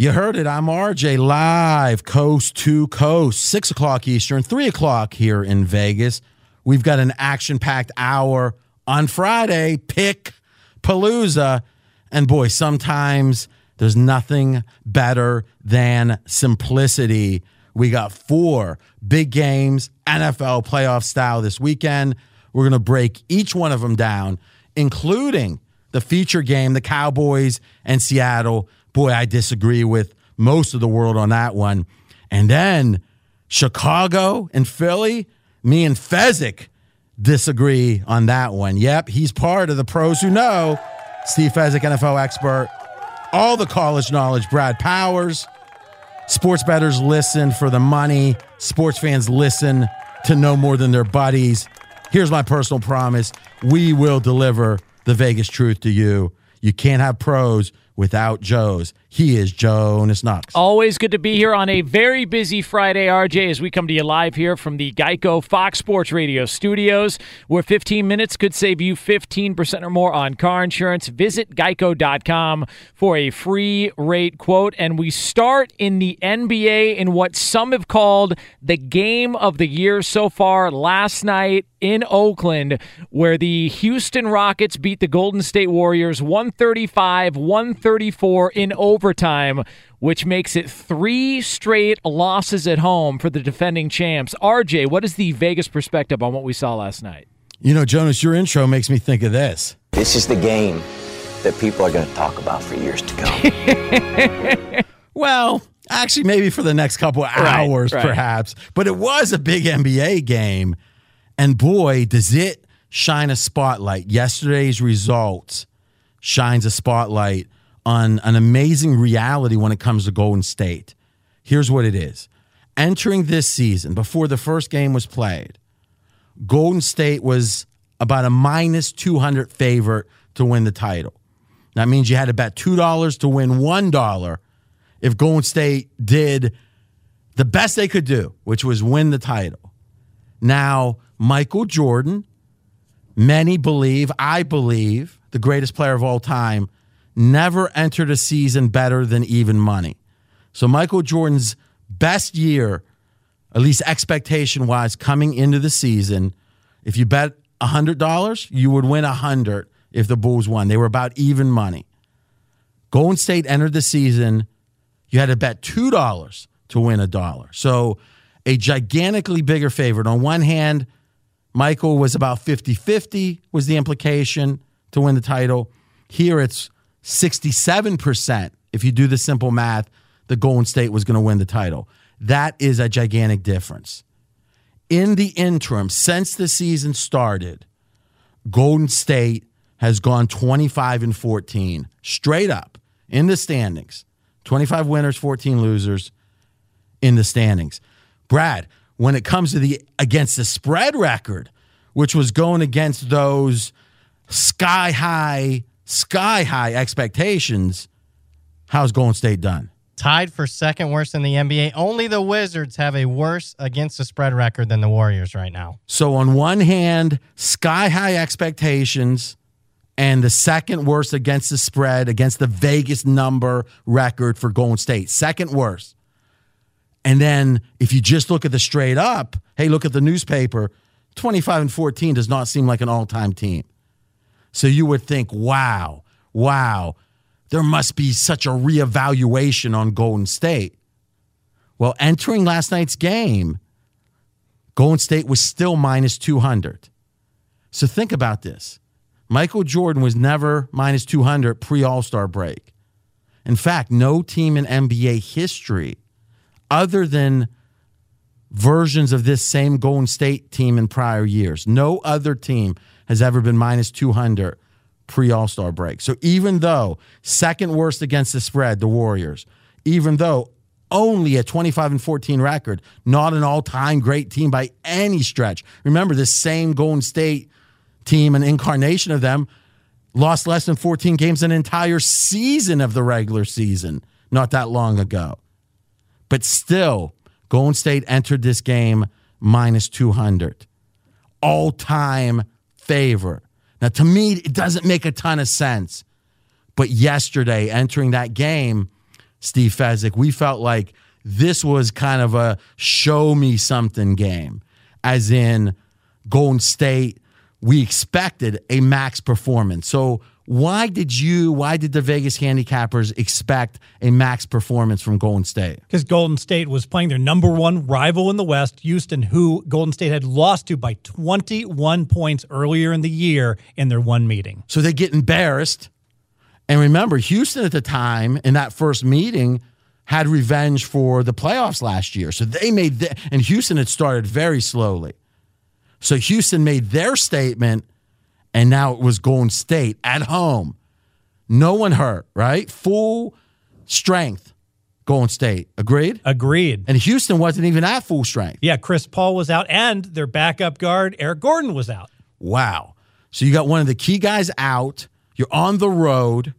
You heard it. I'm RJ live, coast to coast, six o'clock Eastern, three o'clock here in Vegas. We've got an action packed hour on Friday, pick Palooza. And boy, sometimes there's nothing better than simplicity. We got four big games, NFL playoff style this weekend. We're going to break each one of them down, including the feature game, the Cowboys and Seattle boy, I disagree with most of the world on that one. And then Chicago and Philly, me and Fezzik disagree on that one. Yep, he's part of the pros who know. Steve Fezzik, NFL expert. All the college knowledge, Brad Powers. Sports bettors listen for the money. Sports fans listen to know more than their buddies. Here's my personal promise we will deliver the Vegas truth to you. You can't have pros without Joe's. He is Jonas Knox. Always good to be here on a very busy Friday, RJ, as we come to you live here from the Geico Fox Sports Radio studios, where 15 minutes could save you 15% or more on car insurance. Visit geico.com for a free rate quote. And we start in the NBA in what some have called the game of the year so far last night in Oakland, where the Houston Rockets beat the Golden State Warriors 135 134 in overtime, which makes it three straight losses at home for the defending champs. RJ, what is the Vegas perspective on what we saw last night? You know, Jonas, your intro makes me think of this. This is the game that people are going to talk about for years to come. well, actually, maybe for the next couple of hours, right, right. perhaps. But it was a big NBA game. And boy, does it shine a spotlight. Yesterday's results shines a spotlight on an amazing reality when it comes to Golden State. Here's what it is. Entering this season, before the first game was played, Golden State was about a minus 200 favorite to win the title. That means you had to bet $2 to win $1 if Golden State did the best they could do, which was win the title. Now, Michael Jordan, many believe, I believe, the greatest player of all time, never entered a season better than even money. So Michael Jordan's best year, at least expectation wise, coming into the season, if you bet $100, you would win 100 if the Bulls won. They were about even money. Golden State entered the season, you had to bet $2 to win a dollar. So a gigantically bigger favorite. On one hand, Michael was about 50 50, was the implication to win the title. Here it's 67%, if you do the simple math, the Golden State was going to win the title. That is a gigantic difference. In the interim, since the season started, Golden State has gone 25 and 14, straight up in the standings. 25 winners, 14 losers in the standings. Brad, when it comes to the against the spread record, which was going against those sky high, sky high expectations, how's Golden State done? Tied for second worst in the NBA. Only the Wizards have a worse against the spread record than the Warriors right now. So, on one hand, sky high expectations and the second worst against the spread, against the Vegas number record for Golden State. Second worst. And then if you just look at the straight up, hey, look at the newspaper, 25 and 14 does not seem like an all time team. So you would think, wow, wow, there must be such a reevaluation on Golden State. Well, entering last night's game, Golden State was still minus 200. So think about this Michael Jordan was never minus 200 pre All Star break. In fact, no team in NBA history, other than versions of this same Golden State team in prior years, no other team has ever been minus 200 pre All Star break. So even though second worst against the spread, the Warriors, even though only a 25 and 14 record, not an all time great team by any stretch. Remember, this same Golden State team, an incarnation of them, lost less than 14 games an entire season of the regular season not that long ago. But still, Golden State entered this game minus 200. All time favorite. Now, to me, it doesn't make a ton of sense. But yesterday, entering that game, Steve Fezzik, we felt like this was kind of a show me something game, as in Golden State we expected a max performance. So why did you, why did the Vegas handicappers expect a max performance from Golden State? Because Golden State was playing their number one rival in the West, Houston, who Golden State had lost to by 21 points earlier in the year in their one meeting. So they get embarrassed. And remember, Houston at the time in that first meeting had revenge for the playoffs last year. So they made, the, and Houston had started very slowly. So Houston made their statement, and now it was Golden State at home. No one hurt, right? Full strength, Golden State. Agreed? Agreed. And Houston wasn't even at full strength. Yeah, Chris Paul was out, and their backup guard, Eric Gordon, was out. Wow. So you got one of the key guys out. You're on the road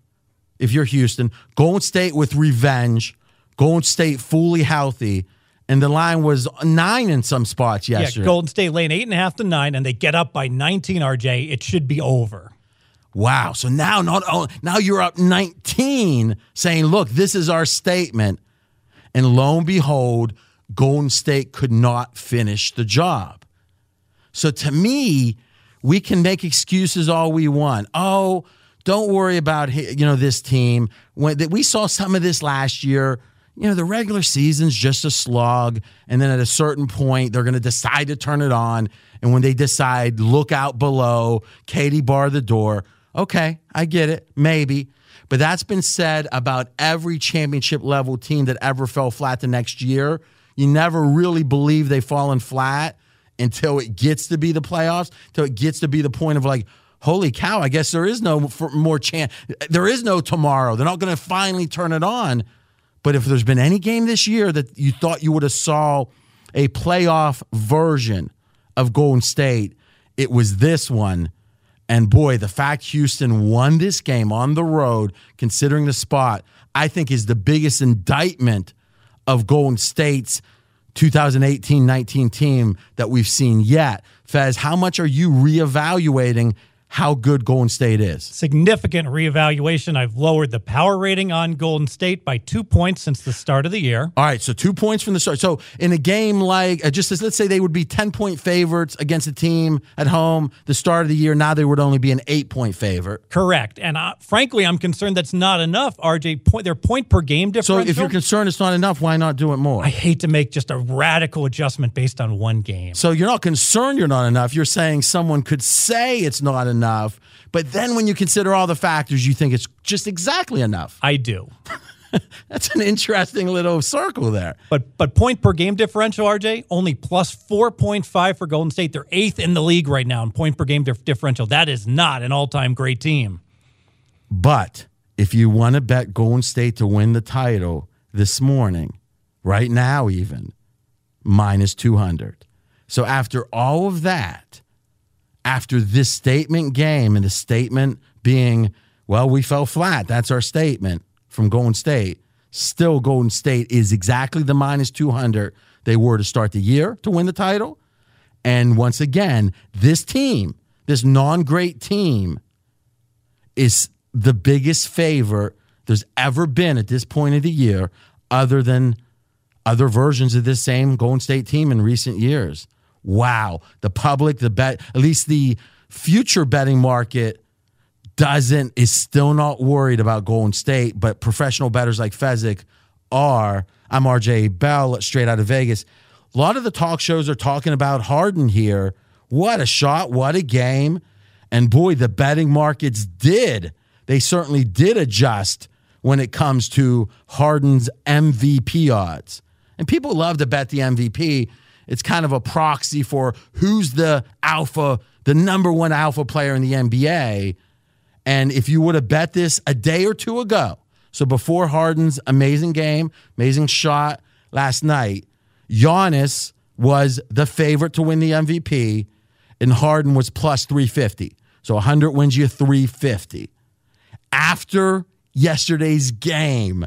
if you're Houston. Golden State with revenge. Golden State fully healthy and the line was nine in some spots yesterday. Yeah, Golden State laying eight and a half to nine, and they get up by 19. RJ, it should be over. Wow! So now, not only, now you're up 19, saying, "Look, this is our statement," and lo and behold, Golden State could not finish the job. So to me, we can make excuses all we want. Oh, don't worry about you know this team. When we saw some of this last year you know, the regular season's just a slog. And then at a certain point, they're going to decide to turn it on. And when they decide, look out below, Katie bar the door. Okay, I get it. Maybe. But that's been said about every championship level team that ever fell flat the next year. You never really believe they've fallen flat until it gets to be the playoffs, until it gets to be the point of like, holy cow, I guess there is no more chance. There is no tomorrow. They're not going to finally turn it on. But if there's been any game this year that you thought you would have saw a playoff version of Golden State, it was this one. And boy, the fact Houston won this game on the road, considering the spot, I think is the biggest indictment of Golden State's 2018 19 team that we've seen yet. Fez, how much are you reevaluating how good Golden State is. Significant reevaluation. I've lowered the power rating on Golden State by two points since the start of the year. All right, so two points from the start. So in a game like, uh, just as let's say they would be 10 point favorites against a team at home the start of the year, now they would only be an eight point favorite. Correct. And uh, frankly, I'm concerned that's not enough, RJ. Point, their point per game differential. So if you're concerned it's not enough, why not do it more? I hate to make just a radical adjustment based on one game. So you're not concerned you're not enough. You're saying someone could say it's not enough enough. But then when you consider all the factors, you think it's just exactly enough. I do. That's an interesting little circle there. But but point per game differential, RJ, only plus 4.5 for Golden State. They're eighth in the league right now in point per game dif- differential. That is not an all time great team. But if you want to bet Golden State to win the title this morning, right now, even minus 200. So after all of that, after this statement game and the statement being, well, we fell flat, that's our statement from Golden State. Still, Golden State is exactly the minus 200 they were to start the year to win the title. And once again, this team, this non great team, is the biggest favor there's ever been at this point of the year, other than other versions of this same Golden State team in recent years. Wow. The public, the bet, at least the future betting market doesn't, is still not worried about Golden State, but professional bettors like Fezzik are. I'm RJ Bell, straight out of Vegas. A lot of the talk shows are talking about Harden here. What a shot. What a game. And boy, the betting markets did. They certainly did adjust when it comes to Harden's MVP odds. And people love to bet the MVP. It's kind of a proxy for who's the alpha, the number one alpha player in the NBA. And if you would have bet this a day or two ago, so before Harden's amazing game, amazing shot last night, Giannis was the favorite to win the MVP, and Harden was plus 350. So 100 wins you 350. After yesterday's game,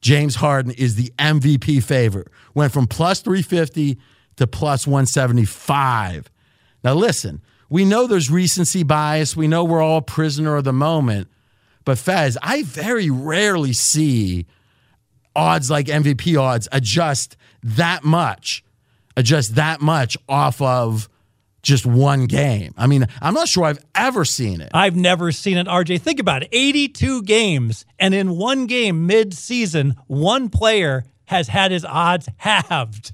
James Harden is the MVP favorite. Went from plus 350 to plus 175. Now, listen, we know there's recency bias. We know we're all prisoner of the moment. But Fez, I very rarely see odds like MVP odds adjust that much, adjust that much off of just one game. I mean, I'm not sure I've ever seen it. I've never seen it, RJ. Think about it 82 games, and in one game mid season, one player has had his odds halved.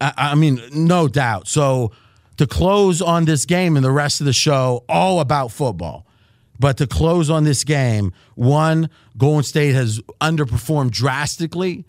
I, I mean, no doubt. So to close on this game and the rest of the show, all about football. But to close on this game, one, Golden State has underperformed drastically,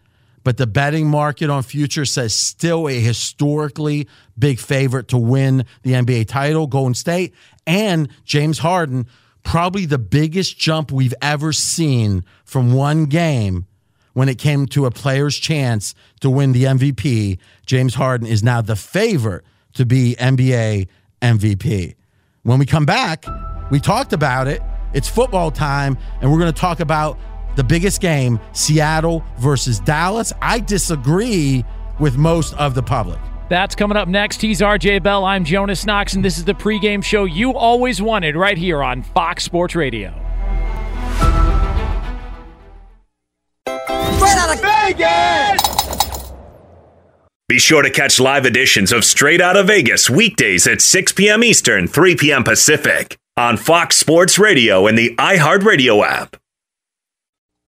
but the betting market on future says still a historically big favorite to win the NBA title, Golden State, and James Harden, probably the biggest jump we've ever seen from one game when it came to a player's chance to win the MVP. James Harden is now the favorite to be NBA MVP. When we come back, we talked about it. It's football time, and we're going to talk about the biggest game Seattle versus Dallas. I disagree with most of the public. That's coming up next. He's RJ Bell. I'm Jonas Knox, and this is the pregame show you always wanted right here on Fox Sports Radio. Straight out of Vegas! Be sure to catch live editions of Straight Out of Vegas weekdays at 6 p.m. Eastern, 3 p.m. Pacific on Fox Sports Radio and the iHeartRadio app.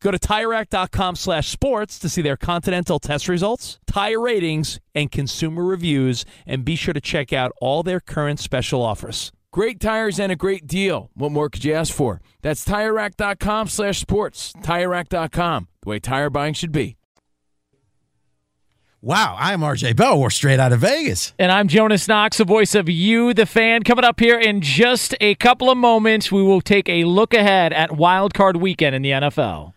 Go to TireRack.com slash sports to see their Continental test results, tire ratings, and consumer reviews, and be sure to check out all their current special offers. Great tires and a great deal. What more could you ask for? That's TireRack.com slash sports. TireRack.com, the way tire buying should be. Wow, I'm RJ Bell. We're straight out of Vegas. And I'm Jonas Knox, the voice of you, the fan. Coming up here in just a couple of moments, we will take a look ahead at Wild Card Weekend in the NFL.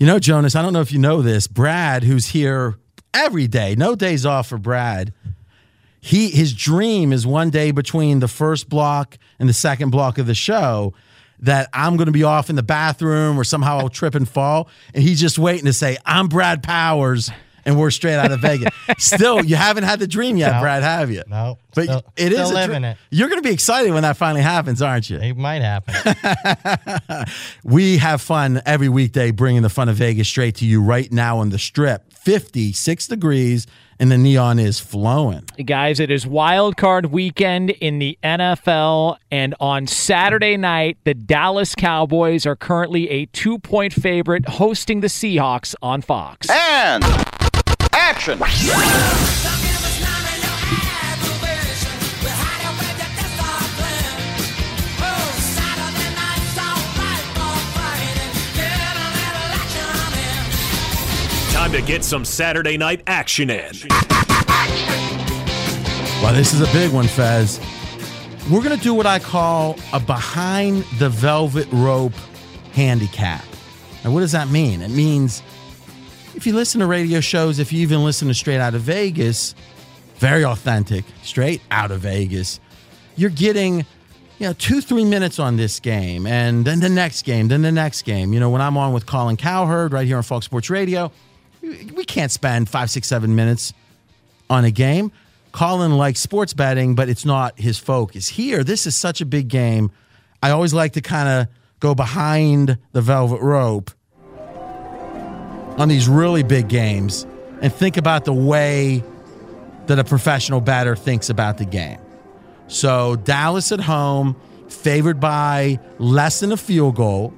You know, Jonas, I don't know if you know this. Brad, who's here every day, no days off for Brad. He his dream is one day between the first block and the second block of the show that I'm going to be off in the bathroom or somehow I'll trip and fall, and he's just waiting to say, "I'm Brad Powers." And we're straight out of Vegas. still, you haven't had the dream yet, No. Brad, have you? No, but still- it is still a living dream. it. You're going to be excited when that finally happens, aren't you? It might happen. we have fun every weekday bringing the fun of Vegas straight to you right now on the strip. 56 degrees and the neon is flowing. Guys, it is Wild Card Weekend in the NFL, and on Saturday night, the Dallas Cowboys are currently a two point favorite hosting the Seahawks on Fox. And action. Time to get some Saturday night action in. Well, this is a big one, Fez. We're going to do what I call a behind the velvet rope handicap. Now, what does that mean? It means if you listen to radio shows, if you even listen to Straight Out of Vegas, very authentic, straight out of Vegas, you're getting, you know, two, three minutes on this game, and then the next game, then the next game. You know, when I'm on with Colin Cowherd right here on Fox Sports Radio, we can't spend five, six, seven minutes on a game. Colin likes sports betting, but it's not his focus. Here, this is such a big game. I always like to kind of go behind the velvet rope on these really big games and think about the way that a professional batter thinks about the game. So, Dallas at home, favored by less than a field goal,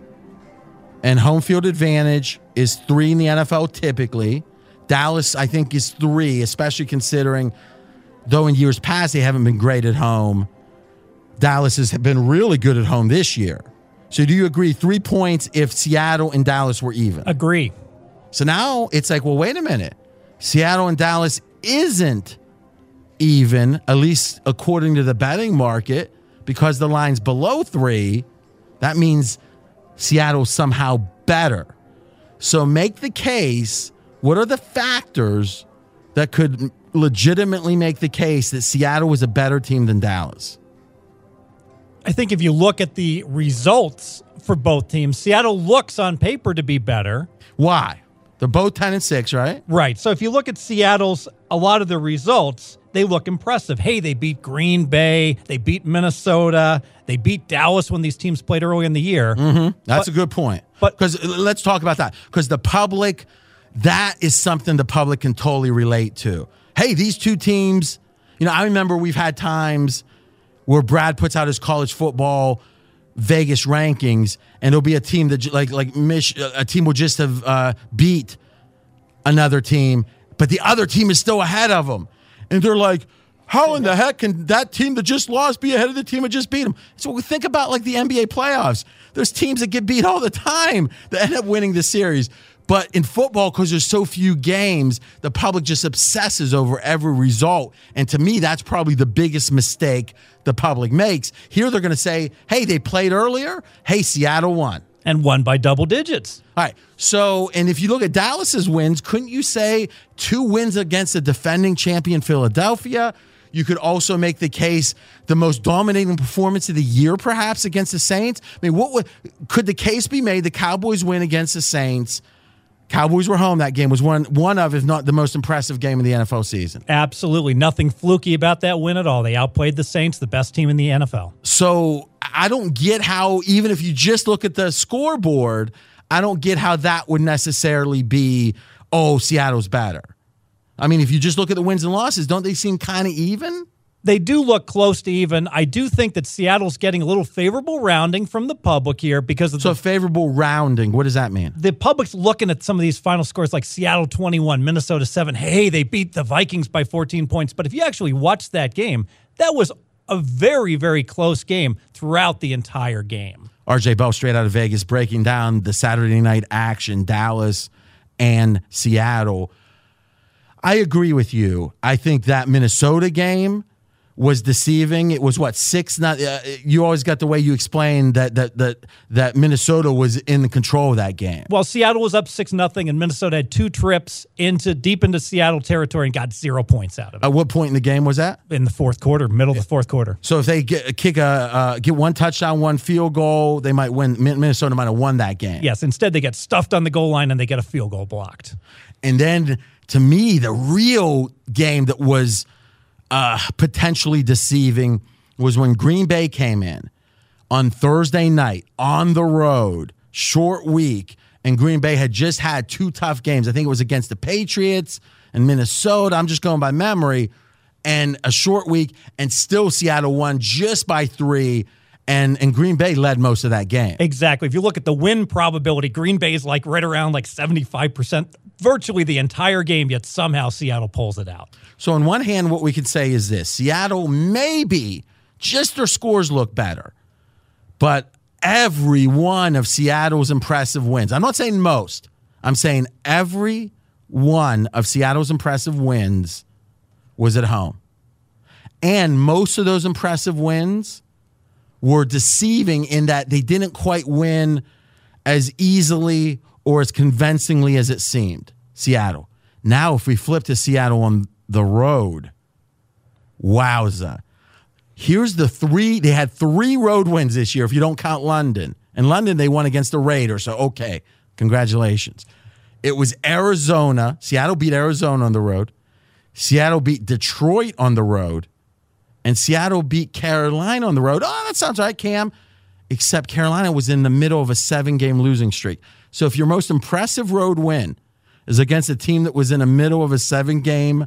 and home field advantage is three in the NFL typically. Dallas, I think, is three, especially considering, though in years past they haven't been great at home, Dallas has been really good at home this year. So, do you agree three points if Seattle and Dallas were even? Agree. So now it's like, well, wait a minute. Seattle and Dallas isn't even, at least according to the betting market, because the line's below three. That means Seattle's somehow better. So make the case. What are the factors that could legitimately make the case that Seattle was a better team than Dallas? I think if you look at the results for both teams, Seattle looks on paper to be better. Why? They're both 10 and 6, right? Right. So if you look at Seattle's, a lot of the results, they look impressive. Hey, they beat Green Bay, they beat Minnesota, they beat Dallas when these teams played early in the year. Mm-hmm. That's but, a good point. But because let's talk about that. Because the public, that is something the public can totally relate to. Hey, these two teams, you know, I remember we've had times where Brad puts out his college football Vegas rankings, and it'll be a team that like like Mich- a team will just have uh, beat another team, but the other team is still ahead of them, and they're like. How in the heck can that team that just lost be ahead of the team that just beat them? So we think about like the NBA playoffs. There's teams that get beat all the time that end up winning the series. But in football, because there's so few games, the public just obsesses over every result. And to me, that's probably the biggest mistake the public makes. Here they're going to say, hey, they played earlier. Hey, Seattle won. And won by double digits. All right. So, and if you look at Dallas's wins, couldn't you say two wins against the defending champion Philadelphia? You could also make the case the most dominating performance of the year, perhaps against the Saints. I mean, what would could the case be made? The Cowboys win against the Saints Cowboys were home. That game was one one of, if not the most impressive game of the NFL season. Absolutely, nothing fluky about that win at all. They outplayed the Saints, the best team in the NFL. So I don't get how, even if you just look at the scoreboard, I don't get how that would necessarily be. Oh, Seattle's better. I mean, if you just look at the wins and losses, don't they seem kind of even? They do look close to even. I do think that Seattle's getting a little favorable rounding from the public here because of so the, favorable rounding. What does that mean? The public's looking at some of these final scores like Seattle 21, Minnesota 7. Hey, they beat the Vikings by 14 points. But if you actually watch that game, that was a very, very close game throughout the entire game. RJ Bell straight out of Vegas breaking down the Saturday night action, Dallas and Seattle. I agree with you. I think that Minnesota game was deceiving. It was what six. Not uh, you always got the way you explained that that that that Minnesota was in the control of that game. Well, Seattle was up six nothing, and Minnesota had two trips into deep into Seattle territory and got zero points out of it. At what point in the game was that? In the fourth quarter, middle of the fourth quarter. So if they get kick a uh, get one touchdown, one field goal, they might win. Minnesota might have won that game. Yes. Instead, they get stuffed on the goal line and they get a field goal blocked. And then to me, the real game that was uh, potentially deceiving was when Green Bay came in on Thursday night on the road, short week, and Green Bay had just had two tough games. I think it was against the Patriots and Minnesota. I'm just going by memory. And a short week, and still Seattle won just by three. And, and Green Bay led most of that game. Exactly. If you look at the win probability, Green Bay is like right around like 75%, virtually the entire game, yet somehow Seattle pulls it out. So, on one hand, what we can say is this Seattle maybe just their scores look better, but every one of Seattle's impressive wins, I'm not saying most, I'm saying every one of Seattle's impressive wins was at home. And most of those impressive wins were deceiving in that they didn't quite win as easily or as convincingly as it seemed. Seattle. Now, if we flip to Seattle on the road. Wowza. Here's the three. They had three road wins this year if you don't count London. In London, they won against the Raiders. So, okay, congratulations. It was Arizona. Seattle beat Arizona on the road. Seattle beat Detroit on the road. And Seattle beat Carolina on the road. Oh, that sounds right, Cam. Except Carolina was in the middle of a seven game losing streak. So, if your most impressive road win is against a team that was in the middle of a seven game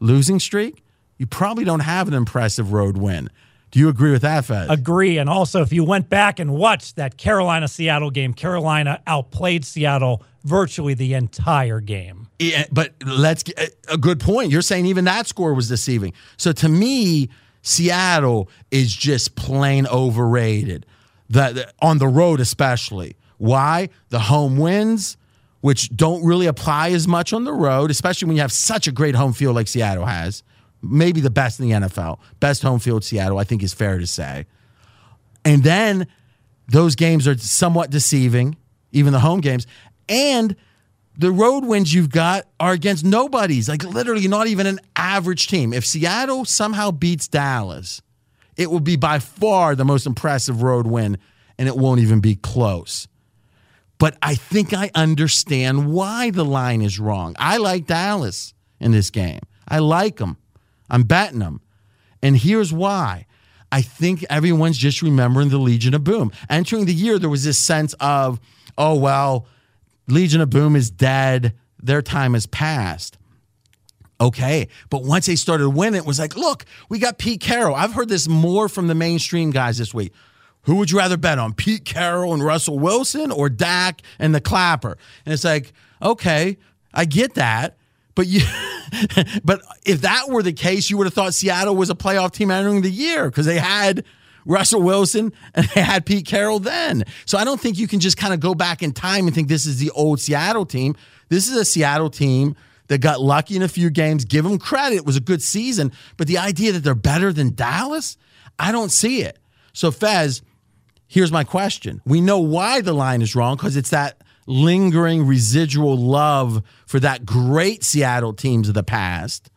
losing streak, you probably don't have an impressive road win. Do you agree with that, Fed? Agree. And also, if you went back and watched that Carolina Seattle game, Carolina outplayed Seattle virtually the entire game. But let's get a good point. You're saying even that score was deceiving. So to me, Seattle is just plain overrated. The, on the road, especially. Why? The home wins, which don't really apply as much on the road, especially when you have such a great home field like Seattle has. Maybe the best in the NFL. Best home field Seattle, I think is fair to say. And then those games are somewhat deceiving, even the home games. And the road wins you've got are against nobodies, like literally not even an average team. If Seattle somehow beats Dallas, it will be by far the most impressive road win, and it won't even be close. But I think I understand why the line is wrong. I like Dallas in this game. I like them. I'm betting them. And here's why. I think everyone's just remembering the Legion of Boom. Entering the year, there was this sense of, oh, well, Legion of Boom is dead. Their time has passed. Okay. But once they started winning, it was like, look, we got Pete Carroll. I've heard this more from the mainstream guys this week. Who would you rather bet on, Pete Carroll and Russell Wilson or Dak and the Clapper? And it's like, okay, I get that. But you, but if that were the case, you would have thought Seattle was a playoff team entering the year because they had Russell Wilson and they had Pete Carroll then. So I don't think you can just kind of go back in time and think this is the old Seattle team. This is a Seattle team that got lucky in a few games. Give them credit; it was a good season. But the idea that they're better than Dallas, I don't see it. So Fez, here's my question: We know why the line is wrong because it's that lingering residual love for that great Seattle teams of the past.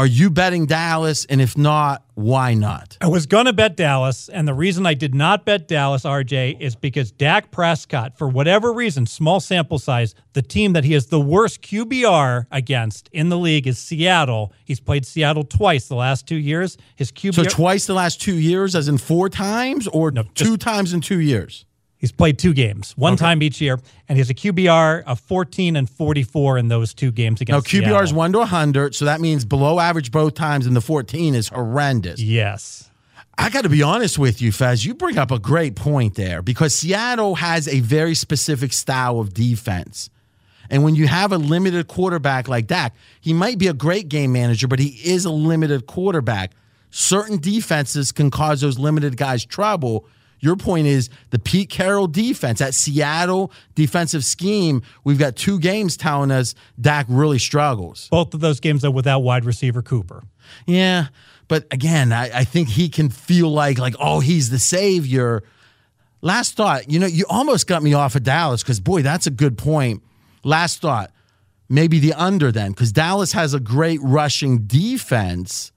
Are you betting Dallas? And if not, why not? I was going to bet Dallas. And the reason I did not bet Dallas, RJ, is because Dak Prescott, for whatever reason, small sample size, the team that he has the worst QBR against in the league is Seattle. He's played Seattle twice the last two years. His QBR. So twice the last two years, as in four times, or no, two times in two years? He's played two games, one okay. time each year, and he has a QBR of 14 and 44 in those two games against. Now QBR Seattle. is one to 100, so that means below average both times, and the 14 is horrendous. Yes. I got to be honest with you, Fez. You bring up a great point there because Seattle has a very specific style of defense. And when you have a limited quarterback like Dak, he might be a great game manager, but he is a limited quarterback. Certain defenses can cause those limited guys trouble your point is the Pete Carroll defense, that Seattle defensive scheme. We've got two games telling us Dak really struggles. Both of those games are without wide receiver Cooper. Yeah, but again, I, I think he can feel like like oh he's the savior. Last thought, you know, you almost got me off of Dallas because boy, that's a good point. Last thought, maybe the under then because Dallas has a great rushing defense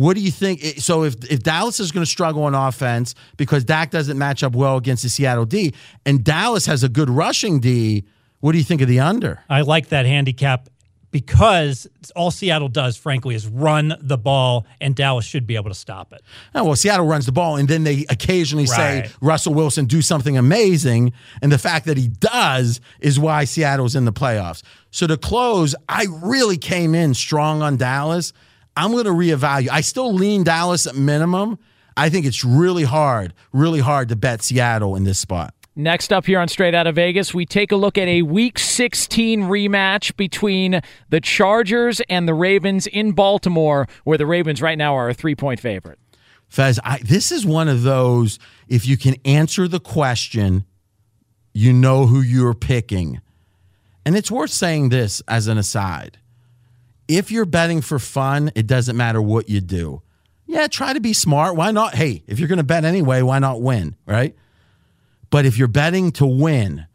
what do you think? So if if Dallas is going to struggle on offense because Dak doesn't match up well against the Seattle D, and Dallas has a good rushing D, what do you think of the under? I like that handicap because all Seattle does, frankly, is run the ball, and Dallas should be able to stop it. Oh, well, Seattle runs the ball, and then they occasionally right. say Russell Wilson do something amazing, and the fact that he does is why Seattle's in the playoffs. So to close, I really came in strong on Dallas. I'm going to reevaluate. I still lean Dallas at minimum. I think it's really hard, really hard to bet Seattle in this spot. Next up here on Straight Out of Vegas, we take a look at a Week 16 rematch between the Chargers and the Ravens in Baltimore, where the Ravens right now are a three point favorite. Fez, I, this is one of those, if you can answer the question, you know who you're picking. And it's worth saying this as an aside if you're betting for fun, it doesn't matter what you do. Yeah, try to be smart. Why not? Hey, if you're going to bet anyway, why not win, right? But if you're betting to win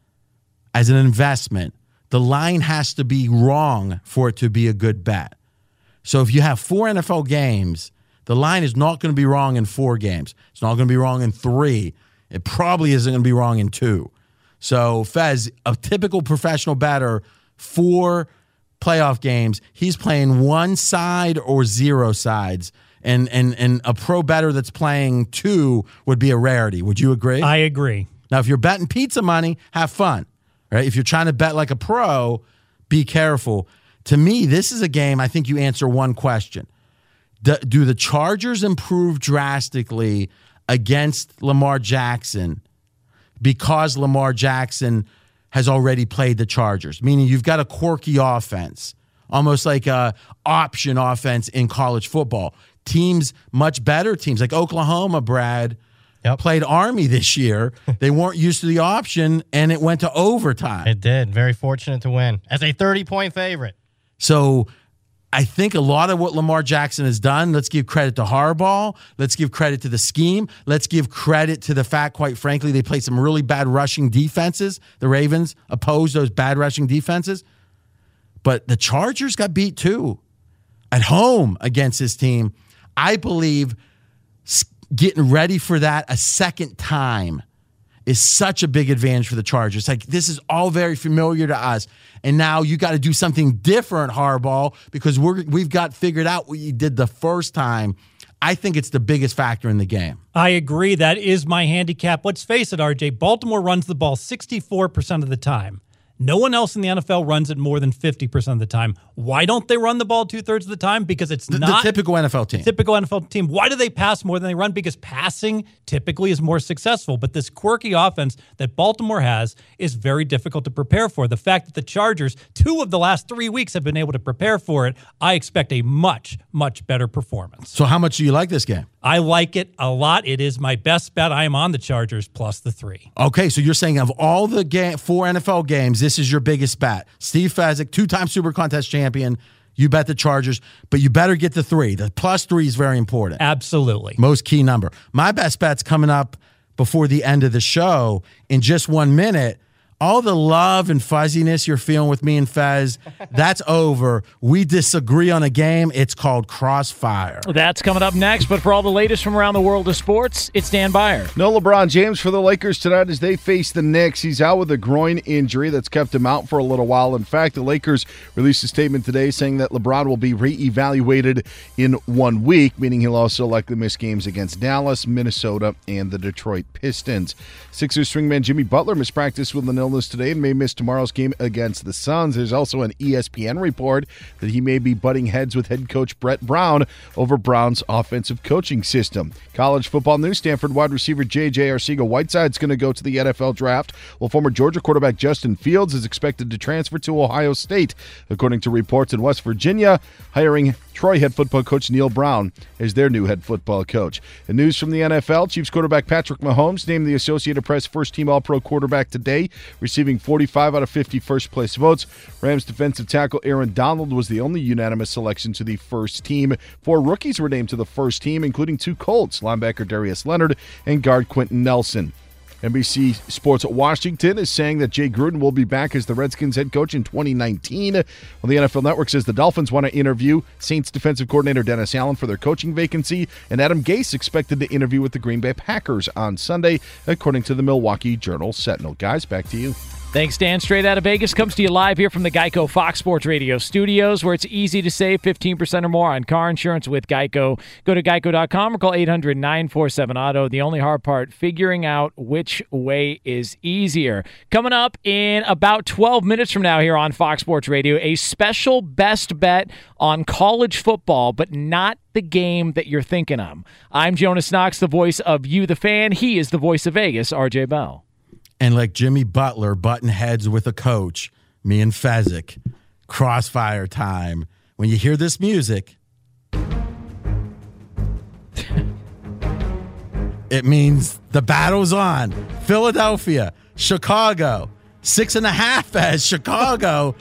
as an investment, the line has to be wrong for it to be a good bet. So if you have four NFL games, the line is not going to be wrong in four games. It's not going to be wrong in three. It probably isn't going to be wrong in two. So, Fez, a typical professional batter, four playoff games, he's playing one side or zero sides. And, and, and a pro bettor that's playing two would be a rarity. Would you agree? I agree. Now, if you're betting pizza money, have fun. Right? If you're trying to bet like a pro, be careful. To me, this is a game I think you answer one question. Do, do the Chargers improve drastically against Lamar Jackson because Lamar Jackson has already played the Chargers, meaning you've got a quirky offense, almost like a option offense in college football. Teams, much better teams like Oklahoma, Brad, yep. played Army this year. they weren't used to the option, and it went to overtime. It did. Very fortunate to win as a 30 point favorite. So I think a lot of what Lamar Jackson has done, let's give credit to Harbaugh. Let's give credit to the scheme. Let's give credit to the fact, quite frankly, they played some really bad rushing defenses. The Ravens opposed those bad rushing defenses. But the Chargers got beat too at home against this team. I believe getting ready for that a second time is such a big advantage for the Chargers. Like this is all very familiar to us, and now you got to do something different, Harbaugh, because we're we've got figured out what you did the first time. I think it's the biggest factor in the game. I agree. That is my handicap. Let's face it, RJ. Baltimore runs the ball 64% of the time. No one else in the NFL runs it more than 50% of the time. Why don't they run the ball two thirds of the time? Because it's the, not the typical NFL team. Typical NFL team. Why do they pass more than they run? Because passing typically is more successful. But this quirky offense that Baltimore has is very difficult to prepare for. The fact that the Chargers, two of the last three weeks, have been able to prepare for it, I expect a much, much better performance. So, how much do you like this game? I like it a lot. It is my best bet. I am on the Chargers plus the three. Okay, so you're saying of all the game, four NFL games, this is your biggest bet. Steve Fezzik, two-time Super Contest champion. You bet the Chargers, but you better get the three. The plus three is very important. Absolutely. Most key number. My best bet's coming up before the end of the show in just one minute all the love and fuzziness you're feeling with me and Fez, that's over. We disagree on a game. It's called Crossfire. That's coming up next. But for all the latest from around the world of sports, it's Dan Beyer. No LeBron James for the Lakers tonight as they face the Knicks. He's out with a groin injury that's kept him out for a little while. In fact, the Lakers released a statement today saying that LeBron will be reevaluated in one week, meaning he'll also likely miss games against Dallas, Minnesota, and the Detroit Pistons. Sixers swingman Jimmy Butler mispracticed with an illness today and may miss tomorrow's game against the Suns. There's also an ESPN report that he may be butting heads with head coach Brett Brown over Brown's offensive coaching system. College football news Stanford wide receiver J.J. Arcega-Whiteside's going to go to the NFL draft, while former Georgia quarterback Justin Fields is expected to transfer to Ohio State. According to reports in West Virginia, hiring Troy head football coach Neal Brown as their new head football coach. And news from the NFL Chiefs quarterback Patrick Mahomes named the Associated Press first team All Pro quarterback today, receiving 45 out of 50 first place votes. Rams defensive tackle Aaron Donald was the only unanimous selection to the first team. Four rookies were named to the first team, including two Colts, linebacker Darius Leonard and guard Quenton Nelson. NBC Sports Washington is saying that Jay Gruden will be back as the Redskins head coach in 2019. Well, the NFL Network says the Dolphins want to interview Saints defensive coordinator Dennis Allen for their coaching vacancy, and Adam Gase expected to interview with the Green Bay Packers on Sunday, according to the Milwaukee Journal Sentinel. Guys, back to you. Thanks, Dan. Straight out of Vegas comes to you live here from the Geico Fox Sports Radio studios, where it's easy to save 15% or more on car insurance with Geico. Go to geico.com or call 800 947 Auto. The only hard part, figuring out which way is easier. Coming up in about 12 minutes from now here on Fox Sports Radio, a special best bet on college football, but not the game that you're thinking of. I'm Jonas Knox, the voice of You, the fan. He is the voice of Vegas, RJ Bell and like Jimmy Butler button heads with a coach, me and Fezzik, crossfire time. When you hear this music, it means the battle's on. Philadelphia, Chicago, six and a half as Chicago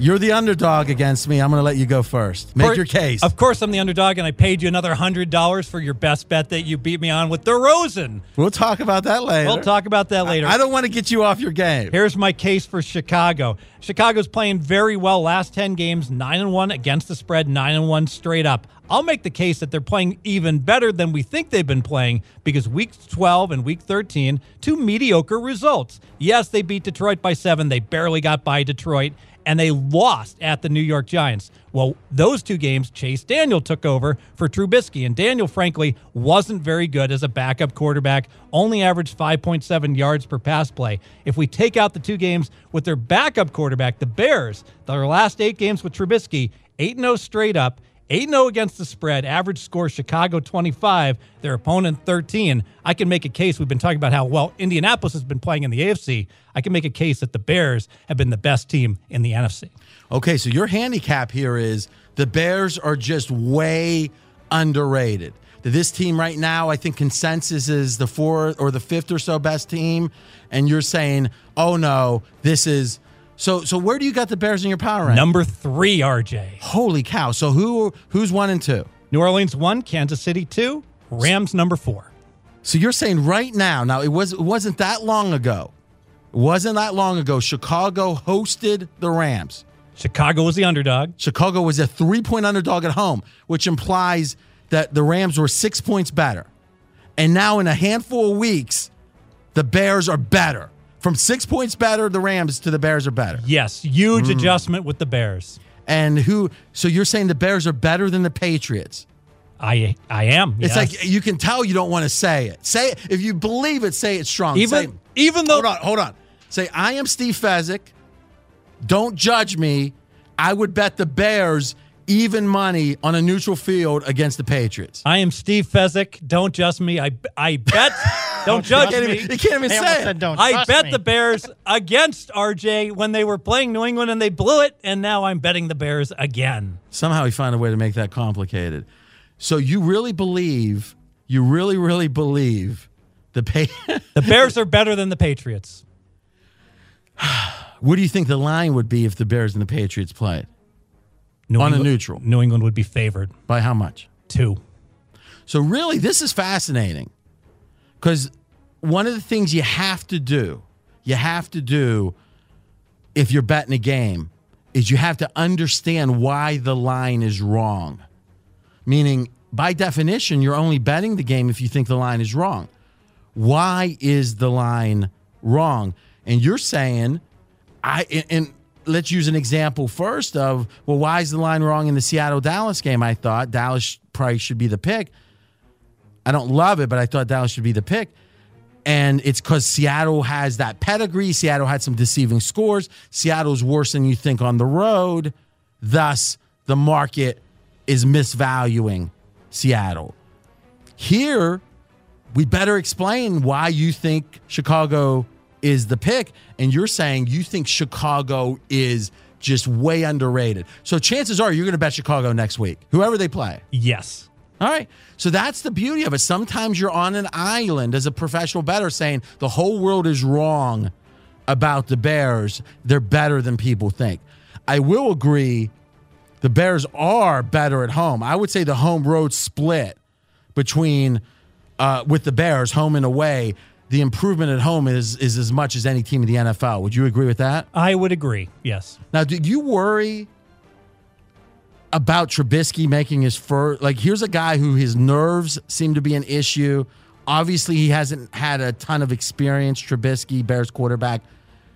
you're the underdog against me. I'm going to let you go first. Make your case. Of course, I'm the underdog, and I paid you another $100 for your best bet that you beat me on with the DeRozan. We'll talk about that later. We'll talk about that later. I, I don't want to get you off your game. Here's my case for Chicago. Chicago's playing very well last 10 games, 9 and 1 against the spread, 9 and 1 straight up. I'll make the case that they're playing even better than we think they've been playing because week 12 and week 13, two mediocre results. Yes, they beat Detroit by 7. They barely got by Detroit and they lost at the New York Giants. Well, those two games, Chase Daniel took over for Trubisky, and Daniel, frankly, wasn't very good as a backup quarterback, only averaged 5.7 yards per pass play. If we take out the two games with their backup quarterback, the Bears, their last eight games with Trubisky, 8 0 straight up, 8 0 against the spread, average score Chicago 25, their opponent 13. I can make a case. We've been talking about how well Indianapolis has been playing in the AFC. I can make a case that the Bears have been the best team in the NFC. Okay, so your handicap here is the Bears are just way underrated. This team right now, I think consensus is the fourth or the fifth or so best team. And you're saying, oh no, this is So so where do you got the Bears in your power rank? Number three, RJ. Holy cow! So who who's one and two? New Orleans one, Kansas City two, Rams number four. So you're saying right now? Now it was it wasn't that long ago. It wasn't that long ago. Chicago hosted the Rams. Chicago was the underdog. Chicago was a three point underdog at home, which implies that the Rams were six points better. And now in a handful of weeks, the Bears are better. From six points better, the Rams to the Bears are better. Yes, huge mm. adjustment with the Bears. And who? So you're saying the Bears are better than the Patriots? I I am. It's yes. like you can tell you don't want to say it. Say it if you believe it. Say it strong. Even say, even though hold on, hold on. Say I am Steve Fezzik. Don't judge me. I would bet the Bears even money on a neutral field against the Patriots. I am Steve Fezzik. Don't judge me. I I bet. Don't judge me. Even, you can't even say it. Don't I bet me. the Bears against RJ when they were playing New England and they blew it, and now I'm betting the Bears again. Somehow he found a way to make that complicated. So you really believe? You really, really believe the pa- the Bears are better than the Patriots? what do you think the line would be if the Bears and the Patriots played? New on England, a neutral. New England would be favored. By how much? Two. So, really, this is fascinating because one of the things you have to do, you have to do if you're betting a game, is you have to understand why the line is wrong. Meaning, by definition, you're only betting the game if you think the line is wrong. Why is the line wrong? And you're saying, I, and let's use an example first of well, why is the line wrong in the Seattle Dallas game? I thought Dallas probably should be the pick. I don't love it, but I thought Dallas should be the pick. And it's because Seattle has that pedigree. Seattle had some deceiving scores. Seattle's worse than you think on the road. Thus, the market is misvaluing Seattle. Here, we better explain why you think Chicago is the pick, and you're saying you think Chicago is just way underrated. So chances are you're going to bet Chicago next week, whoever they play. Yes. All right. So that's the beauty of it. Sometimes you're on an island as a professional bettor saying the whole world is wrong about the Bears. They're better than people think. I will agree the Bears are better at home. I would say the home road split between uh, with the Bears, home and away, the improvement at home is is as much as any team in the NFL. Would you agree with that? I would agree. Yes. Now, do you worry about Trubisky making his first? Like, here's a guy who his nerves seem to be an issue. Obviously, he hasn't had a ton of experience. Trubisky, Bears quarterback.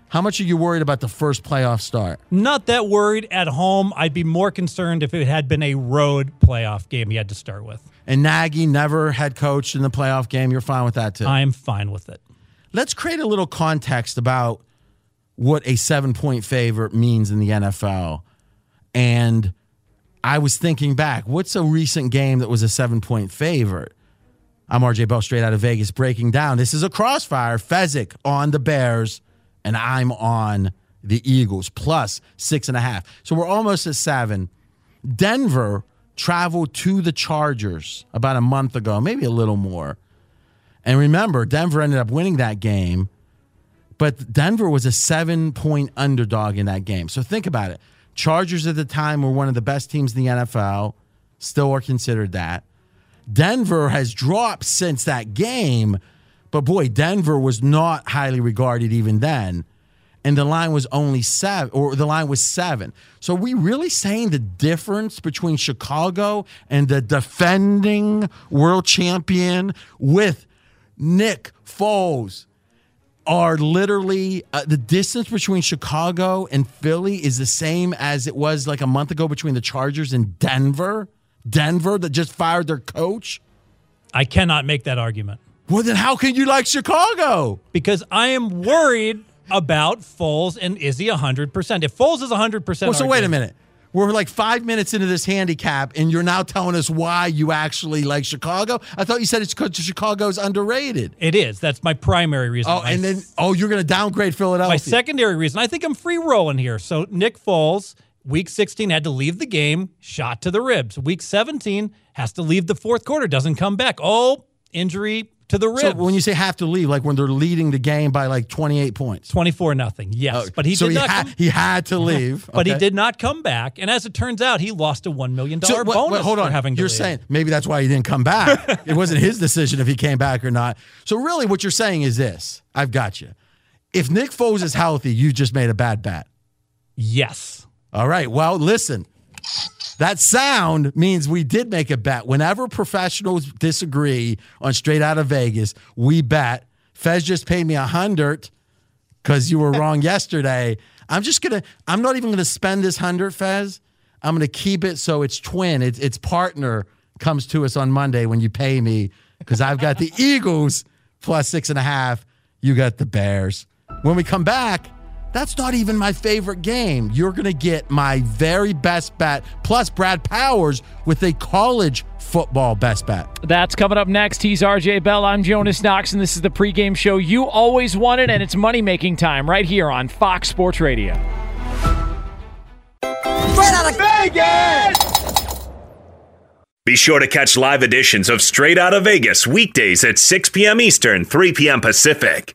How much are you worried about the first playoff start? Not that worried at home. I'd be more concerned if it had been a road playoff game he had to start with. And Nagy never had coached in the playoff game. You're fine with that too. I'm fine with it. Let's create a little context about what a seven point favorite means in the NFL. And I was thinking back, what's a recent game that was a seven point favorite? I'm RJ Bell, straight out of Vegas, breaking down. This is a crossfire. Fezzik on the Bears, and I'm on the Eagles, plus six and a half. So we're almost at seven. Denver traveled to the Chargers about a month ago, maybe a little more. And remember, Denver ended up winning that game, but Denver was a seven point underdog in that game. So think about it. Chargers at the time were one of the best teams in the NFL, still are considered that. Denver has dropped since that game, but boy, Denver was not highly regarded even then. And the line was only seven, or the line was seven. So, are we really saying the difference between Chicago and the defending world champion with Nick Foles are literally uh, the distance between Chicago and Philly is the same as it was like a month ago between the Chargers and Denver? Denver that just fired their coach? I cannot make that argument. Well, then how can you like Chicago? Because I am worried about Foles and is he 100%? If Foles is 100%. Well, so wait a minute. We're like five minutes into this handicap, and you're now telling us why you actually like Chicago. I thought you said it's because Chicago's underrated. It is. That's my primary reason. Oh, and then oh, you're going to downgrade Philadelphia. My secondary reason. I think I'm free rolling here. So Nick Foles, week 16 had to leave the game, shot to the ribs. Week 17 has to leave the fourth quarter, doesn't come back. Oh, injury to the ribs. So when you say have to leave, like when they're leading the game by like 28 points. 24 nothing. Yes, but he so did he, not ha- he had to leave. but he did not come back. And as it turns out, he lost a 1 million So, bonus wait, hold for on. having to You're leave. saying maybe that's why he didn't come back. it wasn't his decision if he came back or not. So really, what you're saying is this: I've got you. If Nick Foles is healthy, you just made a bad bet. Yes. All right. Well, listen. That sound means we did make a bet. Whenever professionals disagree on straight out of Vegas, we bet. Fez just paid me a hundred because you were wrong yesterday. I'm just gonna. I'm not even gonna spend this hundred, Fez. I'm gonna keep it so it's twin. It's its partner comes to us on Monday when you pay me because I've got the Eagles plus six and a half. You got the Bears. When we come back, that's not even my favorite game. You're going to get my very best bet plus Brad Powers with a college football best bet. That's coming up next. He's RJ Bell. I'm Jonas Knox, and this is the pregame show you always wanted, and it's money making time right here on Fox Sports Radio. Straight out of Vegas! Be sure to catch live editions of Straight Out of Vegas weekdays at 6 p.m. Eastern, 3 p.m. Pacific.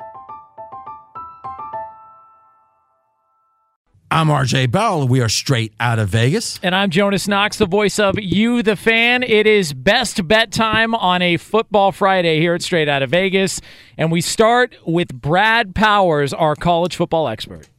I'm RJ Bell. We are straight out of Vegas. And I'm Jonas Knox, the voice of You, the fan. It is best bet time on a football Friday here at Straight Out of Vegas. And we start with Brad Powers, our college football expert.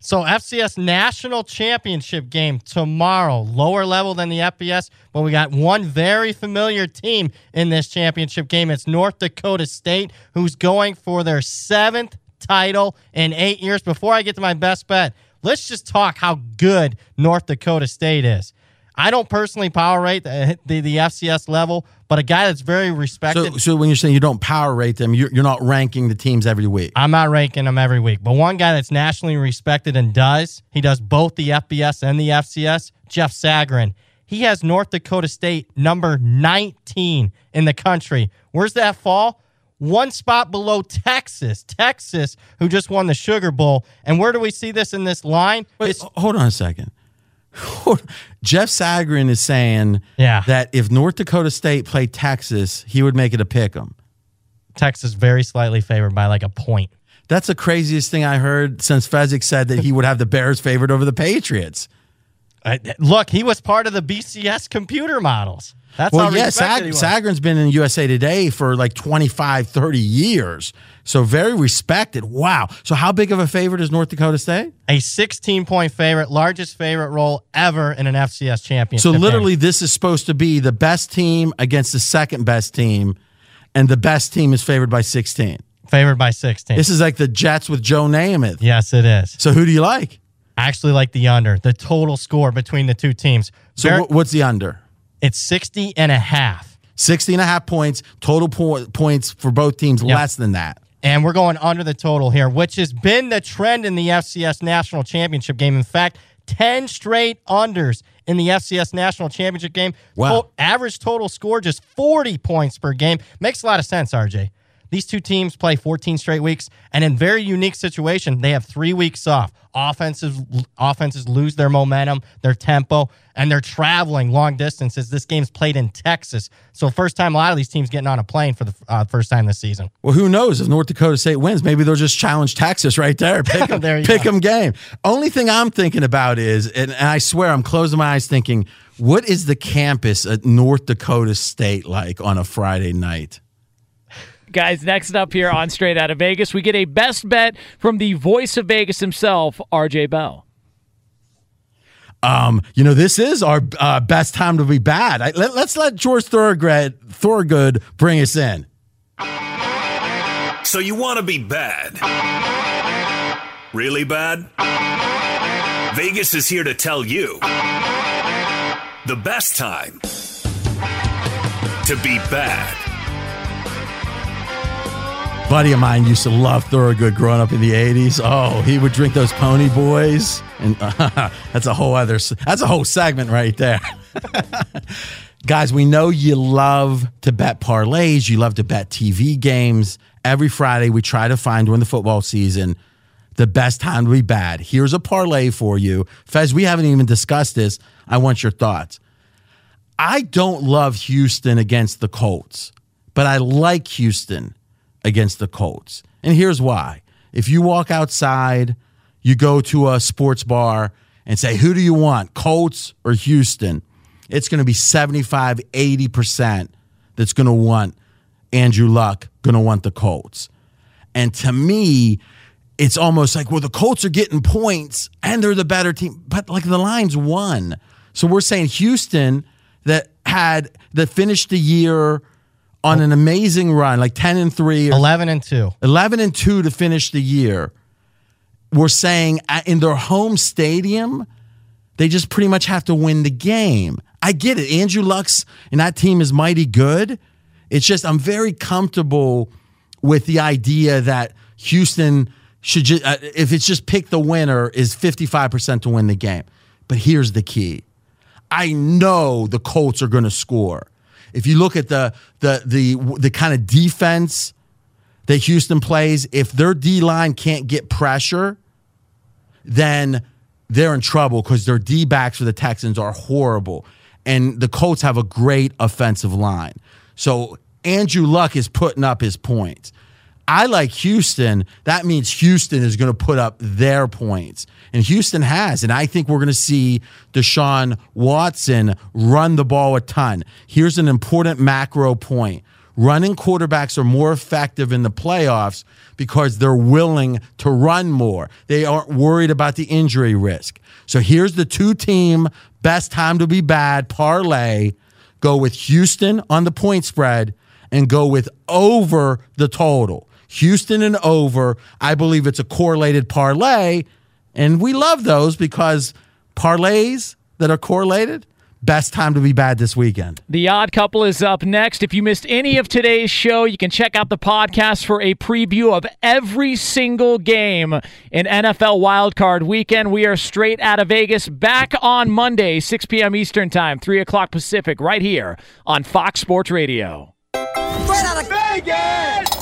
So FCS national championship game tomorrow, lower level than the FBS, but we got one very familiar team in this championship game. It's North Dakota State, who's going for their seventh title in eight years. Before I get to my best bet, let's just talk how good North Dakota State is. I don't personally power rate the, the, the FCS level, but a guy that's very respected. So, so when you're saying you don't power rate them, you're, you're not ranking the teams every week. I'm not ranking them every week, but one guy that's nationally respected and does, he does both the FBS and the FCS, Jeff Sagarin. He has North Dakota State number 19 in the country. Where's that fall? One spot below Texas. Texas, who just won the Sugar Bowl. And where do we see this in this line? Wait, hold on a second. Jeff Sagarin is saying yeah. that if North Dakota State played Texas, he would make it a pick 'em. Texas very slightly favored by like a point. That's the craziest thing I heard since Fezzik said that he would have the Bears favored over the Patriots. Uh, look, he was part of the BCS computer models. That's well, yeah, Sag- Sagarin's been in USA Today for like 25, 30 years. So very respected. Wow. So how big of a favorite is North Dakota State? A 16 point favorite, largest favorite role ever in an FCS championship. So literally, game. this is supposed to be the best team against the second best team, and the best team is favored by 16. Favored by 16. This is like the Jets with Joe Namath. Yes, it is. So who do you like? I actually like the under, the total score between the two teams. So Very, what's the under? It's 60 and a half. 60 and a half points, total po- points for both teams, yep. less than that. And we're going under the total here, which has been the trend in the FCS National Championship game. In fact, 10 straight unders in the FCS National Championship game. Wow. To- average total score just 40 points per game. Makes a lot of sense, RJ. These two teams play 14 straight weeks, and in very unique situation, they have three weeks off. Offenses offenses lose their momentum, their tempo, and they're traveling long distances. This game's played in Texas, so first time a lot of these teams getting on a plane for the uh, first time this season. Well, who knows if North Dakota State wins? Maybe they'll just challenge Texas right there. Pick them, there pick them game. Only thing I'm thinking about is, and I swear I'm closing my eyes thinking, what is the campus at North Dakota State like on a Friday night? Guys, next up here on Straight Out of Vegas, we get a best bet from the voice of Vegas himself, RJ Bell. Um, you know, this is our uh, best time to be bad. I, let, us let George Thorogood, Thorogood bring us in. So you want to be bad? Really bad? Vegas is here to tell you the best time to be bad buddy of mine used to love Thorogood growing up in the 80s. Oh, he would drink those pony boys. And uh, that's a whole other, that's a whole segment right there. Guys, we know you love to bet parlays. You love to bet TV games. Every Friday, we try to find during the football season the best time to be bad. Here's a parlay for you. Fez, we haven't even discussed this. I want your thoughts. I don't love Houston against the Colts, but I like Houston against the Colts. And here's why. If you walk outside, you go to a sports bar and say, Who do you want, Colts or Houston? It's going to be 75, 80% that's going to want Andrew Luck, going to want the Colts. And to me, it's almost like, well, the Colts are getting points and they're the better team, but like the line's won. So we're saying Houston that had that finished the year on an amazing run, like 10 and 3, 11 and 2. 11 and 2 to finish the year. We're saying in their home stadium, they just pretty much have to win the game. I get it. Andrew Luck's and that team is mighty good. It's just I'm very comfortable with the idea that Houston should just, uh, if it's just pick the winner, is 55% to win the game. But here's the key I know the Colts are going to score if you look at the the the the kind of defense that Houston plays, if their D line can't get pressure, then they're in trouble because their D backs for the Texans are horrible. And the Colts have a great offensive line. So Andrew Luck is putting up his points. I like Houston. That means Houston is going to put up their points. And Houston has. And I think we're going to see Deshaun Watson run the ball a ton. Here's an important macro point running quarterbacks are more effective in the playoffs because they're willing to run more. They aren't worried about the injury risk. So here's the two team best time to be bad parlay. Go with Houston on the point spread and go with over the total. Houston and over. I believe it's a correlated parlay. And we love those because parlays that are correlated best time to be bad this weekend. The Odd Couple is up next. If you missed any of today's show, you can check out the podcast for a preview of every single game in NFL Wildcard Weekend. We are straight out of Vegas, back on Monday, 6 p.m. Eastern Time, 3 o'clock Pacific, right here on Fox Sports Radio. Straight out of Vegas!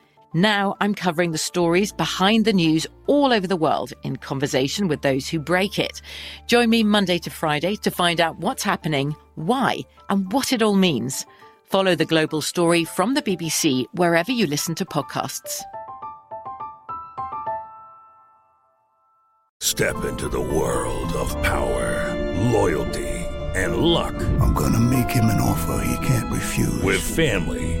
Now I'm covering the stories behind the news all over the world in conversation with those who break it. Join me Monday to Friday to find out what's happening, why, and what it all means. Follow the global story from the BBC wherever you listen to podcasts. Step into the world of power, loyalty, and luck. I'm going to make him an offer he can't refuse. With family,